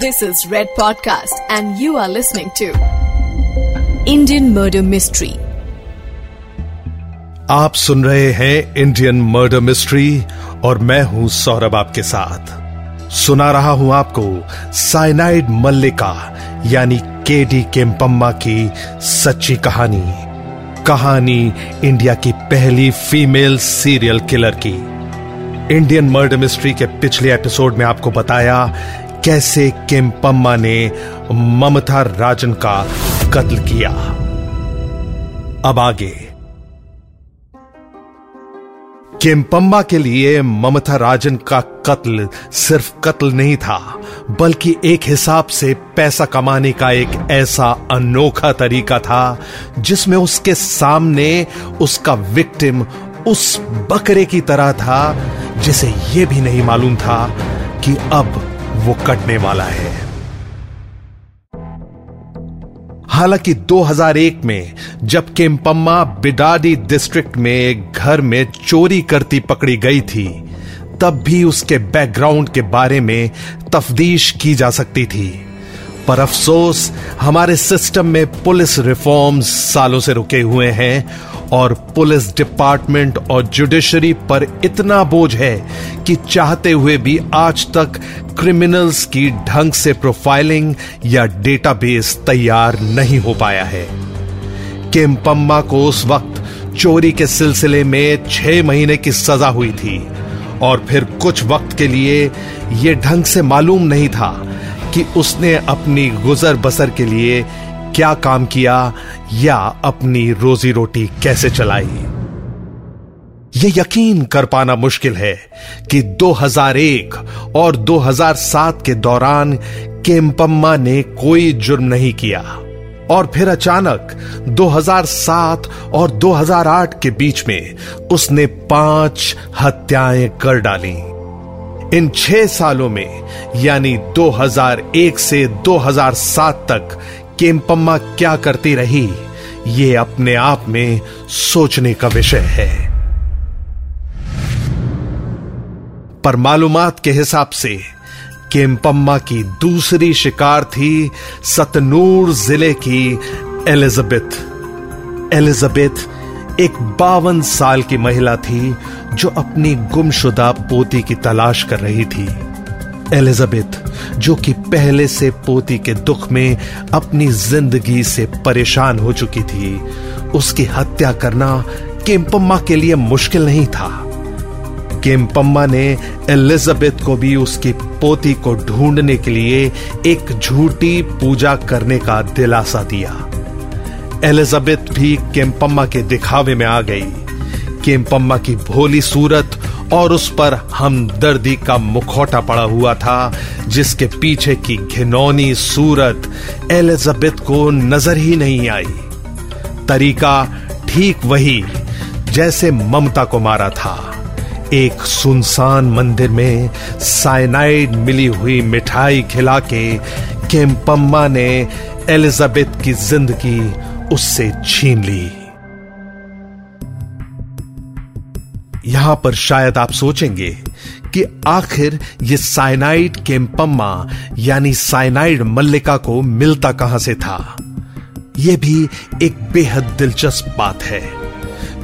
This is Red Podcast, and you are listening to Indian Murder Mystery. आप सुन रहे हैं Indian murder mystery और मैं हूँ सौरभ आपके साथ। सुना रहा हूँ आपको साइनाइड मल्लिका यानी केडी केम्पम्मा की सच्ची कहानी। कहानी इंडिया की पहली फीमेल सीरियल किलर की। इंडियन मर्डर मिस्ट्री के पिछले एपिसोड में आपको बताया कैसे केम्पम्मा ने ममता राजन का कत्ल किया। अब आगे। केम्पम्मा के लिए ममता राजन का कत्ल सिर्फ़ कत्ल नहीं था, बल्कि एक हिसाब से पैसा कमाने का एक ऐसा अनोखा तरीका था, जिसमें उसके सामने उसका विक्टिम उस बकरे की तरह था, जिसे यह भी नहीं मालूम था कि अब वो कटने वाला है। हालाँकि 2001 में, जब केम्पम्मा बिडाडी डिस्ट्रिक्ट में एक घर में चोरी करती पकड़ी गई थी, तब भी उसके बैकग्राउंड के बारे में तफ्तीश की जा सकती थी। पर अफसोस, हमारे सिस्टम में पुलिस रिफॉर्म्स सालों से रुके हुए हैं और पुलिस डिपार्टमेंट और जुडिशरी पर इतना बोझ है कि चाहते हुए भी आज तक क्रिमिनल्स की ढंग से प्रोफाइलिंग या डेटाबेस तैयार नहीं हो पाया है। केम्पम्मा को उस वक्त चोरी के सिलसिले में छह महीने की सजा हुई थी और फिर कुछ वक्त के लिए यह ढंग से मालूम नहीं था कि उसने अपनी गुजर बसर के लिए क्या काम किया या अपनी रोजी रोटी कैसे चलाई? यह यकीन कर पाना मुश्किल है कि 2001 और 2007 के दौरान केम्पम्मा ने कोई जुर्म नहीं किया। और फिर अचानक 2007 और 2008 के बीच में उसने पाँच हत्याएँ कर डाली। इन छह सालों में, यानी 2001 से 2007 तक केम्पम्मा क्या करती रही, ये अपने आप में सोचने का विषय है। पर मालूमात के हिसाब से, केम्पम्मा की दूसरी शिकार थी सतनूर ज़िले की एलिजाबेथ। एलिजाबेथ एक बावन साल की महिला थी जो अपनी गुमशुदा पोती की तलाश कर रही थी। एलिजाबेथ, जो कि पहले से पोती के दुख में अपनी ज़िंदगी से परेशान हो चुकी थी। उसकी हत्या करना केम्पम्मा के लिए मुश्किल नहीं था। केम्पम्मा ने एलिजाबेथ को भी उसकी पोती को ढूँढने के लिए एक झूठी पूजा करने का दिलासा दिया। एलिजाबेथ भी केम्पम्मा के दिखावे में आ गई। केम्पम्मा की भोली सूरत और उस पर हमदर्दी का मुखौटा पड़ा हुआ था, जिसके पीछे की घिनौनी सूरत एलिजाबेथ को नज़र ही नहीं आई। तरीका ठीक वही, जैसे ममता को मारा था। एक सुनसान मंदिर में साइनाइड मिली हुई मिठाई खिला के केम्पम्मा ने एलिजाबेथ की ज़िंदगी उससे छीन ली। यहाँ पर शायद आप सोचेंगे कि आखिर ये साइनाइड केम्पम्मा, यानी साइनाइड मल्लिका को मिलता कहाँ से था? यह भी एक बेहद दिलचस्प बात है।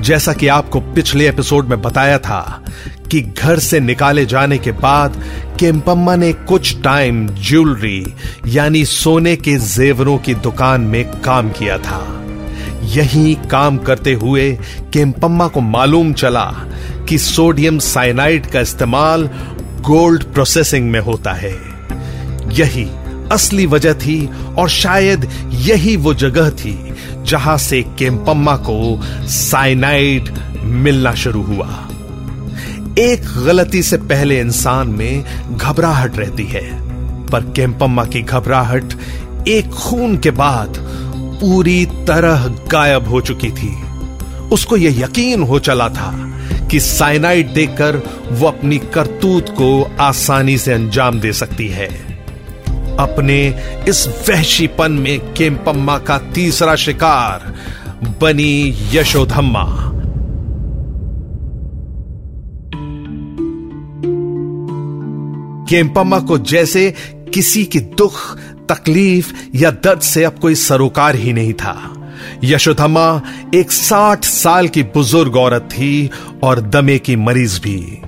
जैसा कि आपको पिछले एपिसोड में बताया था कि घर से निकाले जाने के बाद केम्पम्मा ने कुछ टाइम ज्वेलरी यानी सोने के जेवरों की दुकान में काम किया था। यही काम करते हुए केम्पम्मा को मालूम चला कि सोडियम साइनाइड का इस्तेमाल गोल्ड प्रोसेसिंग में होता है। यही असली वजह थी और शायद यही वो जगह थी जहाँ से केम्पम्मा को साइनाइड मिलना शुरू हुआ। एक गलती से पहले इंसान में घबराहट रहती है, पर केम्पम्मा की घबराहट एक खून के बाद पूरी तरह गायब हो चुकी थी। उसको यह यकीन हो चला था कि साइनाइड देकर वो अपनी करतूत को आसानी से अंजाम दे सकती है। अपने इस वहशीपन में केम्पम्मा का तीसरा शिकार बनी यशोधम्मा। केम्पम्मा को जैसे किसी की दुख तकलीफ़ या दर्द से अब कोई सरोकार ही नहीं था। यशोधमा एक साठ साल की बुज़ुर्ग औरत थी और दमे की मरीज़ भी।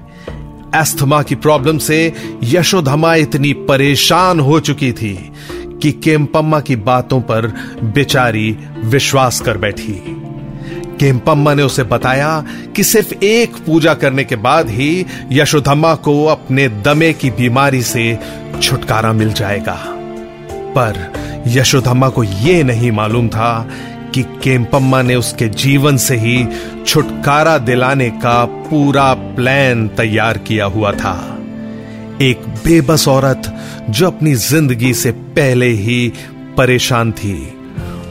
एस्थमा की प्रॉब्लम से यशोधमा इतनी परेशान हो चुकी थी कि केम्पम्मा की बातों पर बेचारी विश्वास कर बैठी। केम्पम्मा ने उसे बताया कि सिर्फ़ एक पूजा करने के बाद ही यशोधम्मा को अपने दमे की बीमारी से छुटकारा मिल जाएगा। पर यशोधम्मा को यह नहीं मालूम था कि केम्पम्मा ने उसके जीवन से ही छुटकारा दिलाने का पूरा प्लान तैयार किया हुआ था। एक बेबस औरत जो अपनी ज़िंदगी से पहले ही परेशान थी,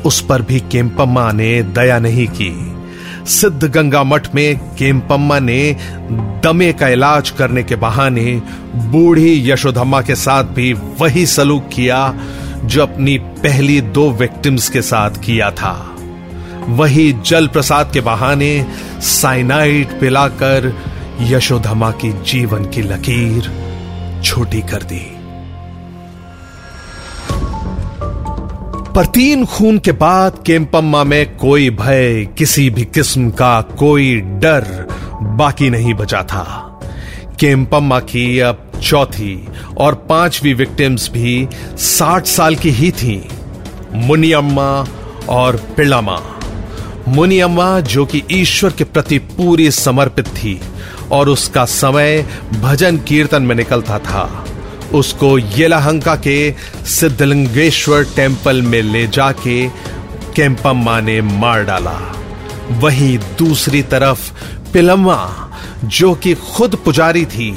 उस पर भी केम्पम्मा ने दया नहीं की। सिद्ध गंगा मठ में केम्पम्मा ने दमे का इलाज करने के बहाने बूढ़ी यशोधम्मा के साथ भी वही सलूक किया जो अपनी पहली दो विक्टिम्स के साथ किया था। वही जल प्रसाद के बहाने साइनाइड पिलाकर यशोधमा की जीवन की लकीर छोटी कर दी। पर तीन खून के बाद केम्पम्मा में कोई भय, किसी भी किस्म का कोई डर बाकी नहीं बचा था। केम्पम्मा की अब चौथी और पांचवी विक्टिम्स भी साठ साल की ही थी, मुनियम्मा और पिलामा। मुनियम्मा जो कि ईश्वर के प्रति पूरी समर्पित थी और उसका समय भजन कीर्तन में निकलता था। उसको येलाहंका के सिद्धलिंगेश्वर टेंपल में ले जाके केम्पम्मा ने मार डाला। वहीं दूसरी तरफ़ पिलम्मा, जो कि खुद पुजारी थी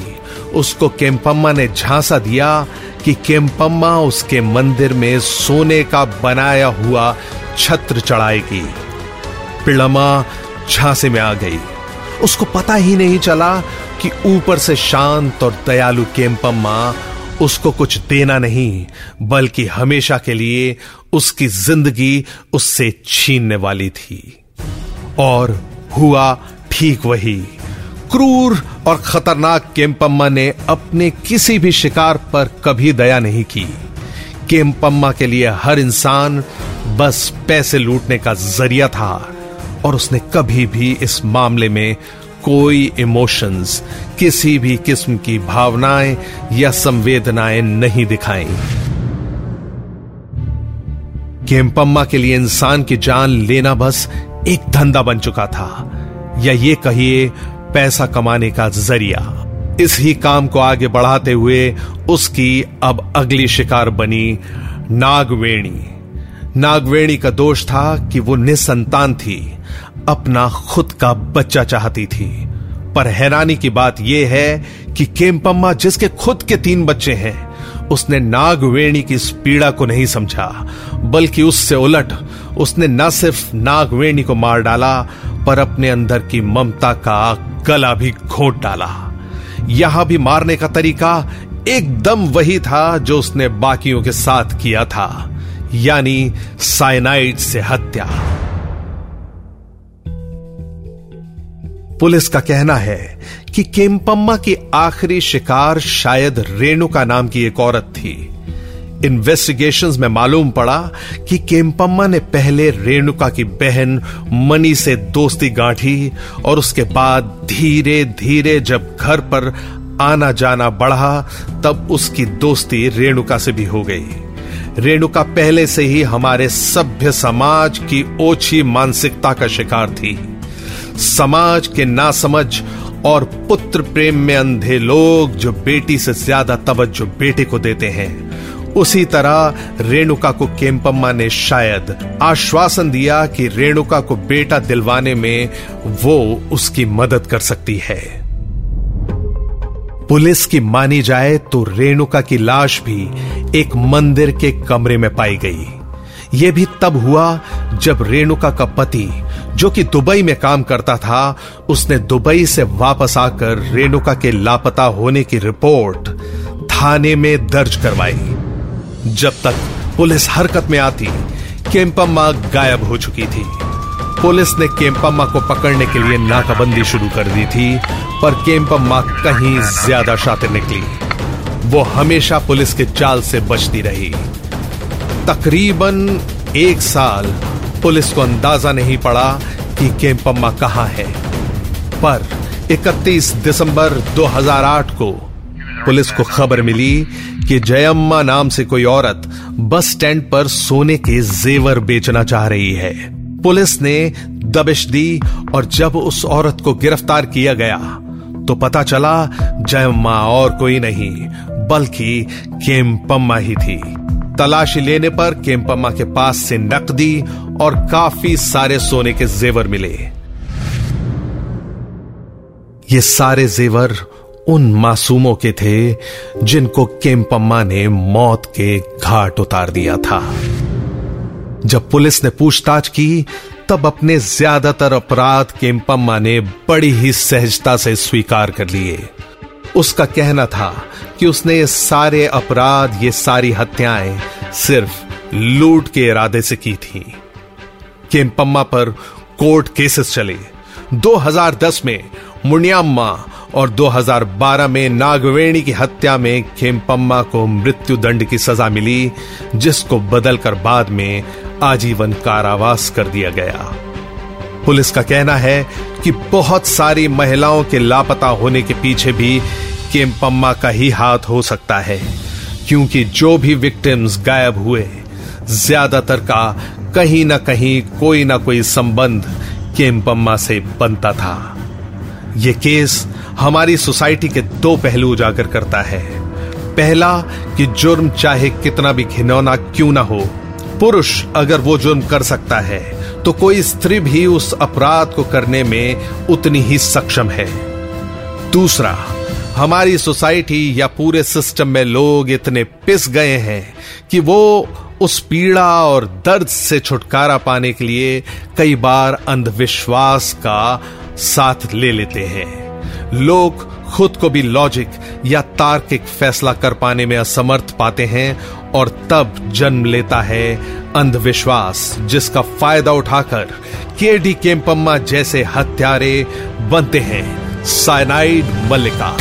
उसको केम्पम्मा ने झांसा दिया कि केम्पम्मा उसके मंदिर में सोने का बनाया हुआ छत्र चढ़ाएगी। पिड़मा झांसे में आ गई। उसको पता ही नहीं चला कि ऊपर से शांत और दयालु केम्पम्मा उसको कुछ देना नहीं, बल्कि हमेशा के लिए उसकी ज़िंदगी उससे छीनने वाली थी। और हुआ ठीक वही। क्रूर और खतरनाक केम्पम्मा ने अपने किसी भी शिकार पर कभी दया नहीं की। केम्पम्मा के लिए हर इंसान बस पैसे लूटने का ज़रिया था और उसने कभी भी इस मामले में कोई इमोशंस, किसी भी किस्म की भावनाएँ या संवेदनाएँ नहीं दिखाई। केम्पम्मा के लिए इंसान की जान लेना बस एक धंधा बन चुका था। या ये कहिए पैसा कमाने का ज़रिया। इस ही काम को आगे बढ़ाते हुए उसकी अब अगली शिकार बनी नागवेणी। नागवेणी का दोष था कि वो निसंतान थी, अपना खुद का बच्चा चाहती थी। पर हैरानी की बात यह है कि केम्पम्मा, जिसके खुद के तीन बच्चे हैं, उसने नागवेणी की इस पीड़ा को नहीं समझा, बल्कि उससे उलट उसने न सिर्फ़ नागवेणी को मार डाला पर अपने अंदर की ममता का गला भी घोट डाला। यहाँ भी मारने का तरीका एकदम वही था जो उसने बाकियों के साथ किया था, यानी साइनाइड से हत्या। पुलिस का कहना है कि केम्पम्मा की आखिरी शिकार शायद रेणुका नाम की एक औरत थी। इन्वेस्टिगेशंस में मालूम पड़ा कि केम्पम्मा ने पहले रेणुका की बहन मनी से दोस्ती गांठी और उसके बाद धीरे धीरे जब घर पर आना जाना बढ़ा, तब उसकी दोस्ती रेणुका से भी हो गई। रेणुका पहले से ही हमारे सभ्य समाज की ओछी मानसिकता का शिकार थी। समाज के नासमझ और पुत्र प्रेम में अंधे लोग जो बेटी से ज़्यादा तवज्जो बेटे को देते हैं। उसी तरह रेणुका को केम्पम्मा ने शायद आश्वासन दिया कि रेणुका को बेटा दिलवाने में वो उसकी मदद कर सकती है। पुलिस की मानी जाए तो रेणुका की लाश भी एक मंदिर के कमरे में पाई गई। यह भी तब हुआ जब रेणुका का पति, जो कि दुबई में काम करता था, उसने दुबई से वापस आकर रेणुका के लापता होने की रिपोर्ट थाने में दर्ज करवाई। जब तक पुलिस हरकत में आती, केम्पम्मा गायब हो चुकी थी। पुलिस ने केम्पम्मा को पकड़ने के लिए नाकाबंदी शुरू कर दी थी, पर केम्पम्मा कहीं ज़्यादा शातिर निकली। वो हमेशा पुलिस के चाल से बचती रही। तकरीबन एक साल पुलिस को अंदाज़ा नहीं पड़ा कि केम्पम्मा कहाँ है। पर 31 दिसंबर 2008 को पुलिस को खबर मिली कि जयम्मा नाम से कोई औरत बस स्टैंड पर सोने के जेवर बेचना चाह रही है। पुलिस ने दबिश दी और जब उस औरत को गिरफ़्तार किया गया तो पता चला जयम्मा और कोई नहीं, बल्कि केम्पम्मा ही थी। तलाशी लेने पर केम्पम्मा के पास से नकदी और काफ़ी सारे सोने के जेवर मिले। ये सारे जेवर उन मासूमों के थे जिनको केम्पम्मा ने मौत के घाट उतार दिया था। जब पुलिस ने पूछताछ की, तब अपने ज़्यादातर अपराध केम्पम्मा ने बड़ी ही सहजता से स्वीकार कर लिए। उसका कहना था कि उसने ये सारे अपराध, ये सारी हत्याएँ सिर्फ़ लूट के इरादे से की थी। केम्पम्मा पर कोर्ट केसेस चले। 2010 में मुनियाम्मा और 2012 में नागवेणी की हत्या में खेमपम्मा को मृत्यु दंड की सजा मिली, जिसको बदलकर बाद में आजीवन कारावास कर दिया गया। पुलिस का कहना है कि बहुत सारी महिलाओं के लापता होने के पीछे भी केम्पम्मा का ही हाथ हो सकता है, क्योंकि जो भी विक्टिम्स गायब हुए, ज़्यादातर का कहीं ना कहीं कोई ना कोई संबंध केम्पम्मा से बनता था। यह केस हमारी सोसाइटी के दो पहलू उजागर करता है। पहला, कि जुर्म चाहे कितना भी घिनौना क्यों ना हो, पुरुष अगर वो जुर्म कर सकता है तो कोई स्त्री भी उस अपराध को करने में उतनी ही सक्षम है। दूसरा, हमारी सोसाइटी या पूरे सिस्टम में लोग इतने पिस गए हैं कि वो उस पीड़ा और दर्द से छुटकारा पाने के लिए कई बार अंधविश्वास का साथ ले लेते हैं। लोग खुद को भी लॉजिक या तार्किक फैसला कर पाने में असमर्थ पाते हैं और तब जन्म लेता है अंधविश्वास, जिसका फ़ायदा उठाकर के डी केम्पम्मा जैसे हत्यारे बनते हैं। साइनाइड मल्लिका।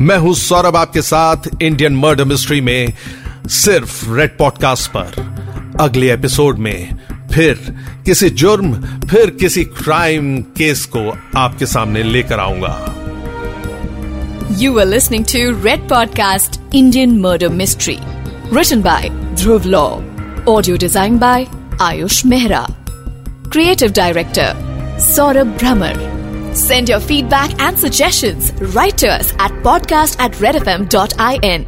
मैं हूँ सौरभ आपके साथ इंडियन मर्डर मिस्ट्री में सिर्फ़ रेड पॉडकास्ट पर। अगले एपिसोड में फिर किसी जुर्म, फिर किसी क्राइम केस को आपके सामने लेकर आऊँगा। You are listening to Red podcast Indian murder mystery written by Dhruv Law audio design by Ayush Mehra creative director Saurabh Bhramar send your feedback and suggestion writers at podcast at Red F M dot I N